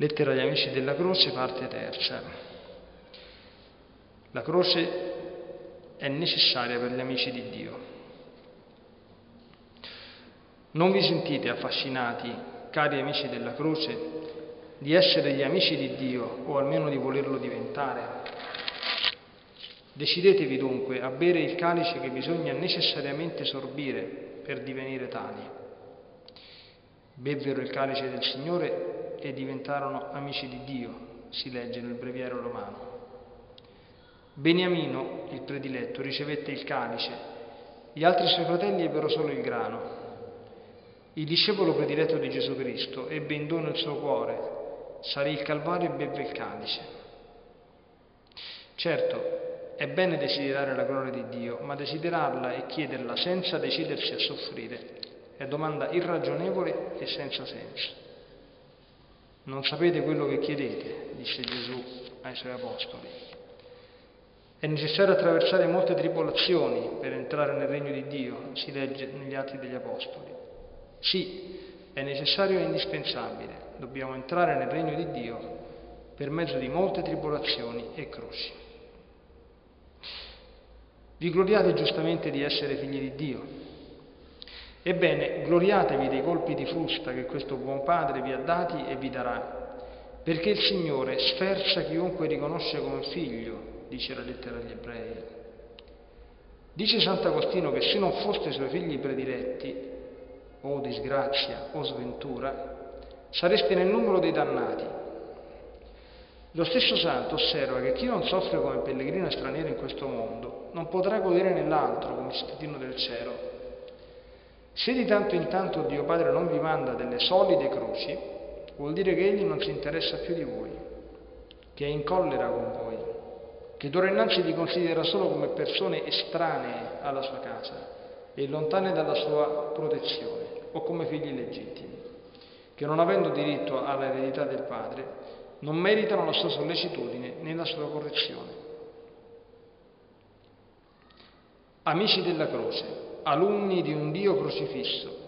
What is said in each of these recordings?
Lettera agli amici della croce, parte terza. La croce è necessaria per gli amici di Dio. Non vi sentite affascinati, cari amici della croce, di essere gli amici di Dio o almeno di volerlo diventare? Decidetevi dunque a bere il calice che bisogna necessariamente sorbire per divenire tali. Bevvero il calice del Signore e diventarono amici di Dio, si legge nel breviario romano. Beniamino, il prediletto, ricevette il calice, gli altri suoi fratelli ebbero solo il grano. Il discepolo prediletto di Gesù Cristo ebbe in dono il suo cuore, salì il Calvario e bevve il calice. Certo, è bene desiderare la gloria di Dio, ma desiderarla e chiederla senza decidersi a soffrire è domanda irragionevole e senza senso. Non sapete quello che chiedete, disse Gesù ai suoi apostoli. È necessario attraversare molte tribolazioni per entrare nel regno di Dio, si legge negli Atti degli Apostoli. Sì, è necessario e indispensabile, dobbiamo entrare nel regno di Dio per mezzo di molte tribolazioni e croci. Vi gloriate giustamente di essere figli di Dio, Ebbene, gloriatevi dei colpi di frusta che questo buon Padre vi ha dati e vi darà, perché il Signore sferza chiunque riconosce come figlio, dice la lettera agli ebrei. Dice Sant'Agostino che se non foste suoi figli prediletti, o disgrazia o sventura, sareste nel numero dei dannati. Lo stesso santo osserva che chi non soffre come pellegrino straniero in questo mondo non potrà godere nell'altro come cittadino del cielo se di tanto in tanto Dio Padre non vi manda delle solide croci, vuol dire che Egli non si interessa più di voi, che è in collera con voi, che d'ora innanzi vi considera solo come persone estranee alla sua casa e lontane dalla sua protezione, o come figli legittimi, che non avendo diritto all'eredità del Padre, non meritano la sua sollecitudine né la sua correzione. Amici della croce, alunni di un Dio crocifisso.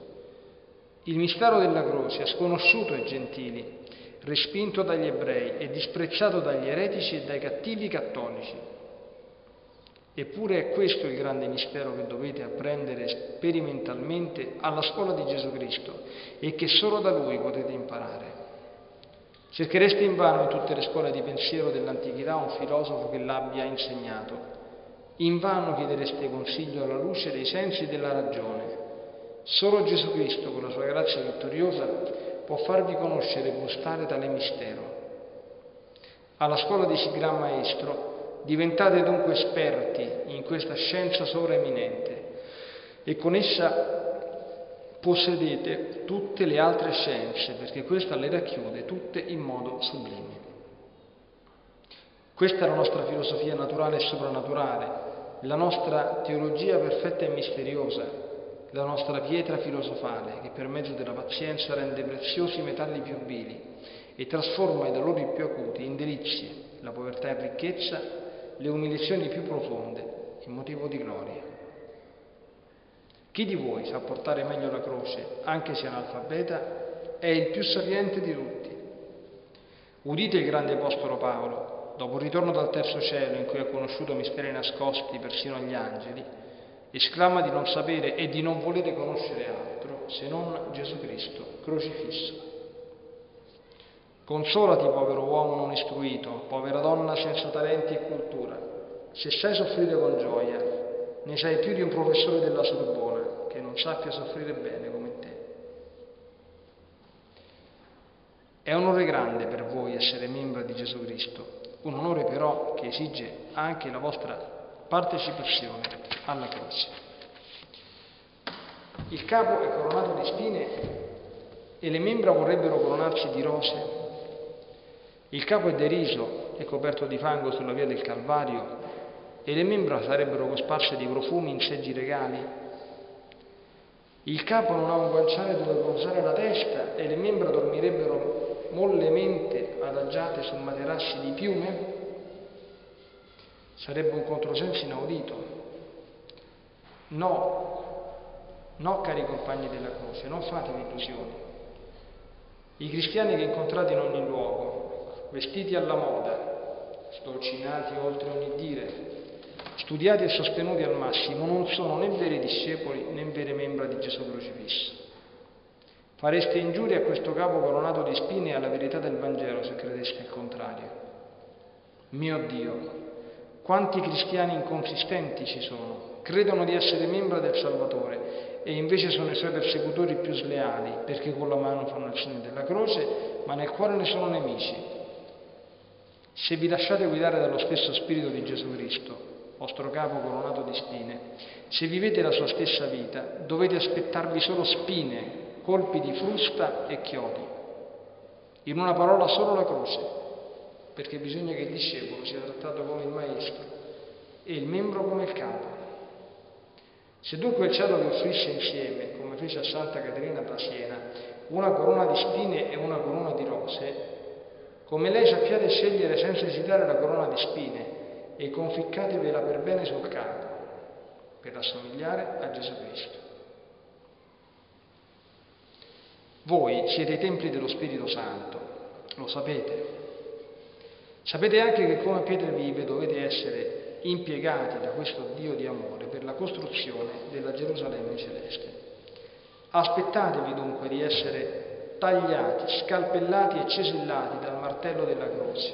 Il mistero della croce è sconosciuto ai gentili, respinto dagli ebrei e disprezzato dagli eretici e dai cattivi cattolici. Eppure è questo il grande mistero che dovete apprendere sperimentalmente alla scuola di Gesù Cristo e che solo da Lui potete imparare. Cerchereste invano in tutte le scuole di pensiero dell'antichità un filosofo che l'abbia insegnato Invano chiedereste consiglio alla luce dei sensi e della ragione. Solo Gesù Cristo, con la sua grazia vittoriosa, può farvi conoscere e gustare tale mistero. Alla scuola di sì gran maestro diventate dunque esperti in questa scienza sovraeminente e con essa possedete tutte le altre scienze, perché questa le racchiude tutte in modo sublime. Questa è la nostra filosofia naturale e soprannaturale, la nostra teologia perfetta e misteriosa, la nostra pietra filosofale che per mezzo della pazienza rende preziosi i metalli più vili e trasforma i dolori più acuti in delizie, la povertà in ricchezza, le umiliazioni più profonde in motivo di gloria. Chi di voi sa portare meglio la croce, anche se analfabeta, è il più sapiente di tutti. Udite il grande Apostolo Paolo, dopo il ritorno dal terzo cielo in cui ha conosciuto misteri nascosti persino agli angeli, esclama di non sapere e di non volere conoscere altro se non Gesù Cristo crocifisso. Consolati, povero uomo non istruito, povera donna senza talenti e cultura. Se sai soffrire con gioia, ne sai più di un professore della Sorbona che non sappia soffrire bene come te. È un onore grande per voi essere membro di Gesù Cristo un onore però che esige anche la vostra partecipazione alla croce. Il capo è coronato di spine e le membra vorrebbero coronarsi di rose. Il capo è deriso e coperto di fango sulla via del Calvario e le membra sarebbero cosparse di profumi in seggi regali. Il capo non ha un guanciale dove posare la testa e le membra dormirebbero mollemente adagiate su materassi di piume, sarebbe un controsenso inaudito. No, no cari compagni della croce, non fatevi illusioni. I cristiani che incontrate in ogni luogo, vestiti alla moda, stolcinati oltre ogni dire, studiati e sostenuti al massimo, non sono né veri discepoli né vere membra di Gesù crocifisso. Fareste ingiuria a questo capo coronato di spine e alla verità del Vangelo se credeste il contrario. Mio Dio, quanti cristiani inconsistenti ci sono, credono di essere membri del Salvatore e invece sono i suoi persecutori più sleali perché con la mano fanno il segno della croce, ma nel cuore ne sono nemici. Se vi lasciate guidare dallo stesso Spirito di Gesù Cristo, vostro capo coronato di spine, se vivete la sua stessa vita, dovete aspettarvi solo spine colpi di frusta e chiodi. In una parola solo la croce, perché bisogna che il discepolo sia trattato come il maestro e il membro come il capo. Se dunque il cielo vi offrisce insieme, come fece a Santa Caterina da Siena, una corona di spine e una corona di rose, come lei sappiate scegliere senza esitare la corona di spine e conficcatevela per bene sul capo, per assomigliare a Gesù Cristo. Voi siete i templi dello Spirito Santo, lo sapete. Sapete anche che come pietre vive dovete essere impiegati da questo Dio di amore per la costruzione della Gerusalemme celeste. Aspettatevi dunque di essere tagliati, scalpellati e cesellati dal martello della croce.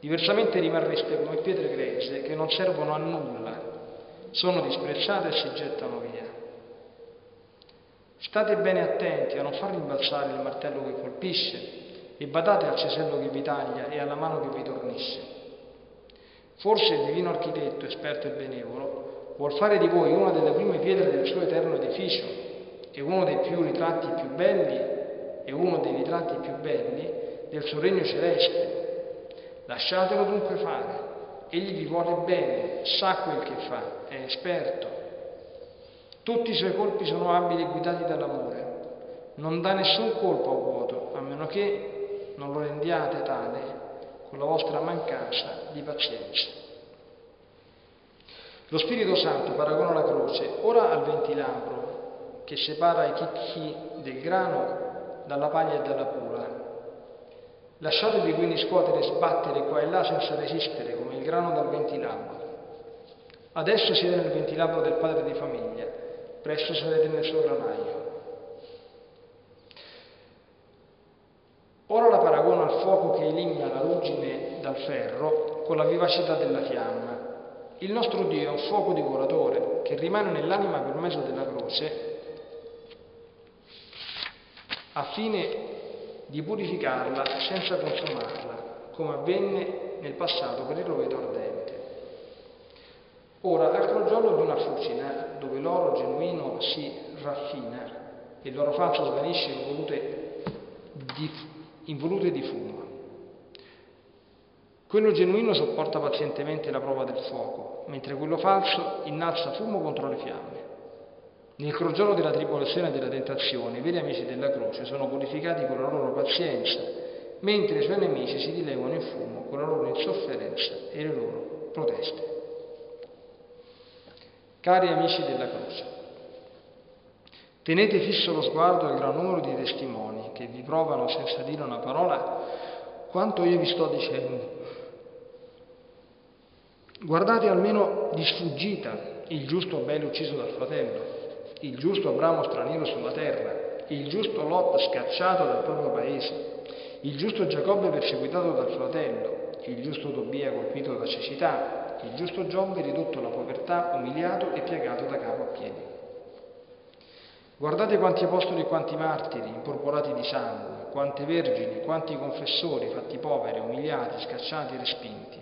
Diversamente rimarreste come pietre grezze che non servono a nulla, sono disprezzate e si gettano via. State bene attenti a non far rimbalzare il martello che colpisce e badate al cesello che vi taglia e alla mano che vi tornisce. Forse il divino architetto, esperto e benevolo, vuol fare di voi una delle prime pietre del suo eterno edificio e uno dei più ritratti più belli e uno dei ritratti più belli del suo regno celeste. Lasciatelo dunque fare. Egli vi vuole bene, sa quel che fa, è esperto. Tutti i suoi colpi sono abili e guidati dall'amore. Non dà nessun colpo a vuoto, a meno che non lo rendiate tale con la vostra mancanza di pazienza. Lo Spirito Santo paragona la croce ora al ventilabro che separa i chicchi del grano dalla paglia e dalla pula. Lasciatevi quindi scuotere e sbattere qua e là senza resistere come il grano dal ventilabro. Adesso siete nel ventilabro del padre di famiglia presto sarete nel suo granaio. Ora la paragona al fuoco che elimina la ruggine dal ferro con la vivacità della fiamma. Il nostro Dio è un fuoco divoratore che rimane nell'anima per mezzo della croce a fine di purificarla senza consumarla, come avvenne nel passato per il roveto ardente. Ora, al crogiolo di una fucina, dove l'oro genuino si raffina e l'oro falso svanisce in volute di, in volute di fumo, quello genuino sopporta pazientemente la prova del fuoco, mentre quello falso innalza fumo contro le fiamme. Nel crogiolo della tribolazione e della tentazione, i veri amici della croce sono purificati con la loro pazienza, mentre i suoi nemici si dilevano in fumo con la loro insofferenza e le loro proteste. Cari amici della croce, tenete fisso lo sguardo al gran numero di testimoni che vi provano senza dire una parola quanto io vi sto dicendo. Guardate almeno di sfuggita il giusto Abele ucciso dal fratello, il giusto Abramo straniero sulla terra, il giusto Lot scacciato dal proprio paese, il giusto Giacobbe perseguitato dal fratello, il giusto Tobia colpito da cecità, il giusto Giobbe ridotto alla povertà, umiliato e piegato da capo a piedi. Guardate quanti apostoli e quanti martiri, imporporati di sangue, quante vergini, quanti confessori, fatti poveri, umiliati, scacciati e respinti.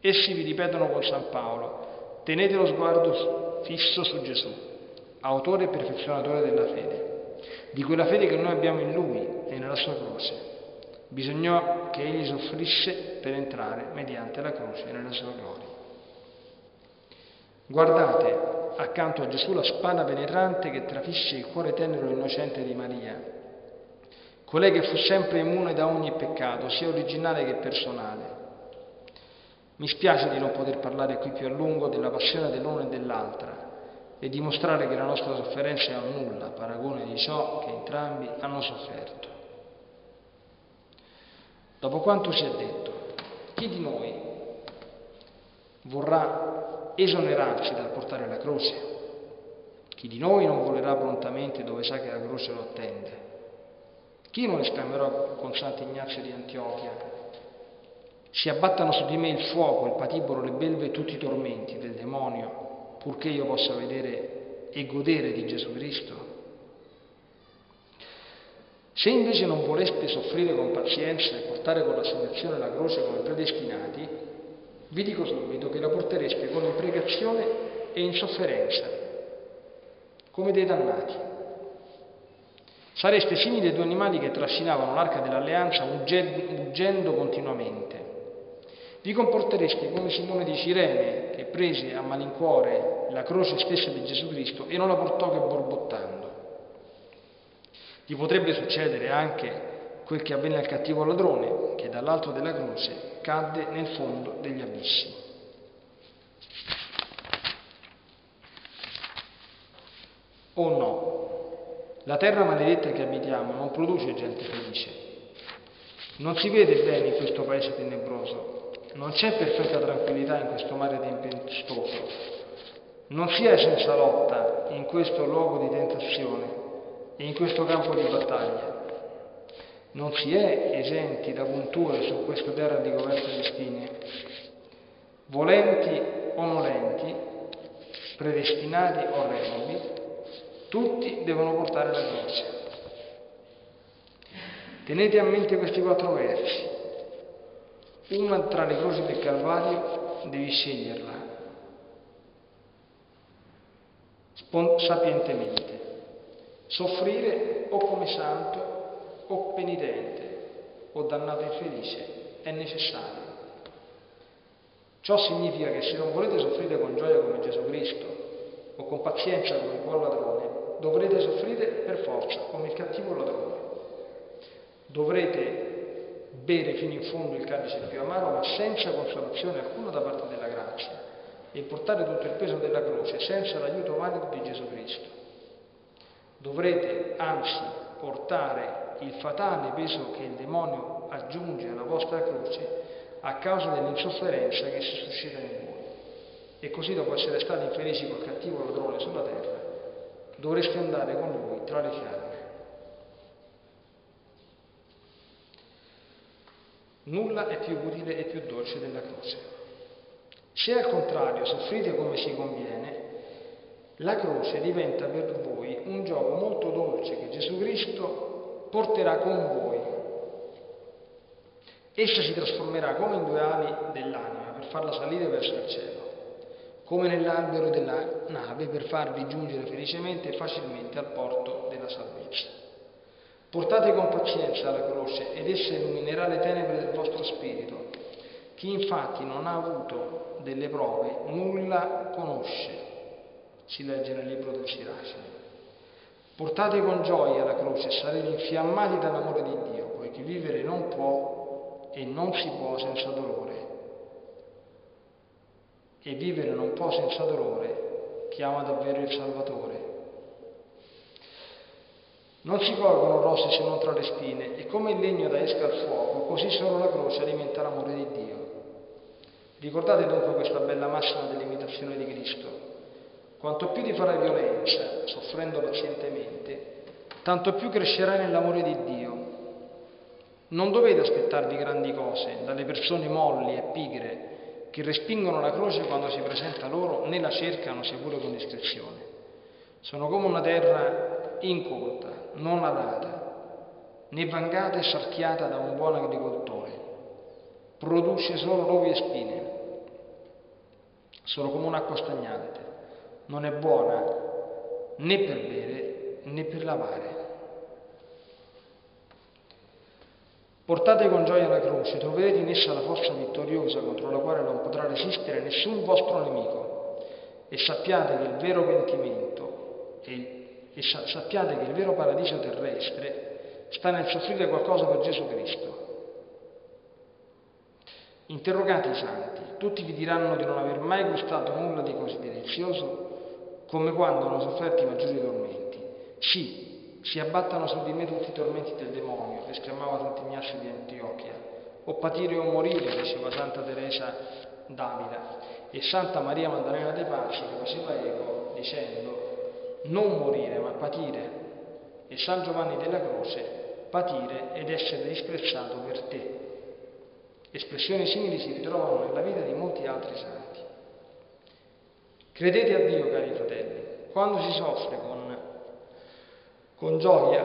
Essi vi ripetono con San Paolo, tenete lo sguardo fisso su Gesù, autore e perfezionatore della fede, di quella fede che noi abbiamo in Lui e nella sua croce Bisognò che egli soffrisse per entrare mediante la croce nella sua gloria. Guardate accanto a Gesù la spada penetrante che trafisce il cuore tenero e innocente di Maria, colei che fu sempre immune da ogni peccato, sia originale che personale. Mi spiace di non poter parlare qui più a lungo della passione dell'uno e dell'altra e dimostrare che la nostra sofferenza è un nulla a paragone di ciò che entrambi hanno sofferto. Dopo quanto si è detto, chi di noi vorrà esonerarsi dal portare la croce? Chi di noi non volerà prontamente dove sa che la croce lo attende? Chi non esclamerà con Sant'Ignazio di Antiochia? Si abbattano su di me il fuoco, il patibolo, le belve e tutti i tormenti del demonio, purché io possa vedere e godere di Gesù Cristo. Se invece non voleste soffrire con pazienza portare con rassegnazione la croce come predestinati, vi dico subito che la portereste con imprecazione e in sofferenza, come dei dannati. Sareste simili ai due animali che trascinavano l'arca dell'alleanza uggendo continuamente. Vi comportereste come Simone di Cirene che prese a malincuore la croce stessa di Gesù Cristo e non la portò che borbottando. Gli potrebbe succedere anche quel che avvenne al cattivo ladrone, che dall'alto della croce cadde nel fondo degli abissi. O oh no, la terra maledetta che abitiamo non produce gente felice. Non si vede bene in questo paese tenebroso, non c'è perfetta tranquillità in questo mare tempestoso, non si è senza lotta in questo luogo di tentazione e in questo campo di battaglia. Non si è esenti da punture su questa terra di coperte di spine. Volenti o nolenti, predestinati o removi, tutti devono portare la croce. Tenete a mente questi quattro versi. Una tra le croci del Calvario devi sceglierla sapientemente Soffrire o come santo o penitente o dannato infelice è necessario. Ciò significa che se non volete soffrire con gioia come Gesù Cristo o con pazienza come il buon ladrone, dovrete soffrire per forza come il cattivo ladrone. Dovrete bere fino in fondo il calice più amaro, ma senza consolazione alcuna da parte della grazia, e portare tutto il peso della croce senza l'aiuto valido di Gesù Cristo. Dovrete anzi portare il fatale peso che il demonio aggiunge alla vostra croce a causa dell'insofferenza che si suscita in voi. E così dopo essere stati infelici col cattivo ladrone sulla terra, dovreste andare con lui tra le fiamme. Nulla è più utile e più dolce della croce. Se al contrario soffrite come si conviene, la croce diventa per voi un gioco molto dolce che Gesù Cristo porterà con voi. Essa si trasformerà come in due ali dell'anima per farla salire verso il cielo, come nell'albero della nave per farvi giungere felicemente e facilmente al porto della salvezza. Portate con pazienza la croce ed essa illuminerà le tenebre del vostro spirito. Chi infatti non ha avuto delle prove nulla conosce si legge nel libro del Siracide. Portate con gioia la croce e sarete infiammati dall'amore di Dio, poiché vivere non può e non si può senza dolore. E vivere non può senza dolore chi ama davvero il Salvatore. Non si colgono rose se non tra le spine, e come il legno da esca al fuoco, così solo la croce alimenta l'amore di Dio. Ricordate dunque questa bella massima dell'imitazione di Cristo. Quanto più ti farai violenza, soffrendo pazientemente, tanto più crescerai nell'amore di Dio. Non dovete aspettarvi grandi cose dalle persone molli e pigre che respingono la croce quando si presenta loro né la cercano seppure con discrezione. Sono come una terra incolta, non arata, né vangata e sarchiata da un buon agricoltore. Produce solo rovi e spine. Sono come un'acqua stagnante non è buona né per bere né per lavare. Portate con gioia la croce, troverete in essa la forza vittoriosa contro la quale non potrà resistere nessun vostro nemico e sappiate che il vero pentimento e, e sa, sappiate che il vero paradiso terrestre sta nel soffrire qualcosa per Gesù Cristo. Interrogate i santi, tutti vi diranno di non aver mai gustato nulla di così delizioso come quando hanno sofferto i maggiori tormenti. Sì, si abbattano su di me tutti i tormenti del demonio, esclamava Sant'Ignazio di Antiochia, o patire o morire, diceva Santa Teresa d'Avila, e Santa Maria Maddalena de Pazzi che faceva eco dicendo non morire ma patire, e San Giovanni della Croce patire ed essere disprezzato per te. Espressioni simili si ritrovano nella vita di molti altri santi. Credete a Dio, cari fratelli, quando si soffre con, con gioia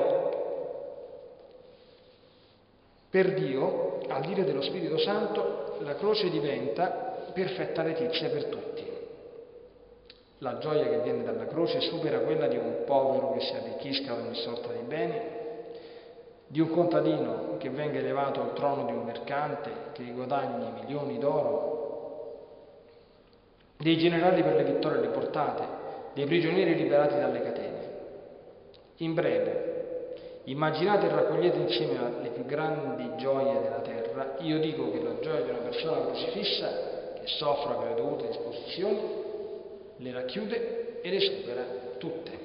per Dio, al dire dello Spirito Santo, la croce diventa perfetta letizia per tutti. La gioia che viene dalla croce supera quella di un povero che si arricchisca da ogni sorta di beni, di un contadino che venga elevato al trono di un mercante che guadagni milioni d'oro, dei generali per le vittorie riportate, dei prigionieri liberati dalle catene. In breve, Immaginate e raccogliete insieme le più grandi gioie della terra. Io dico che la gioia di una persona crocifissa che soffre per le dovute disposizioni le racchiude e le supera tutte.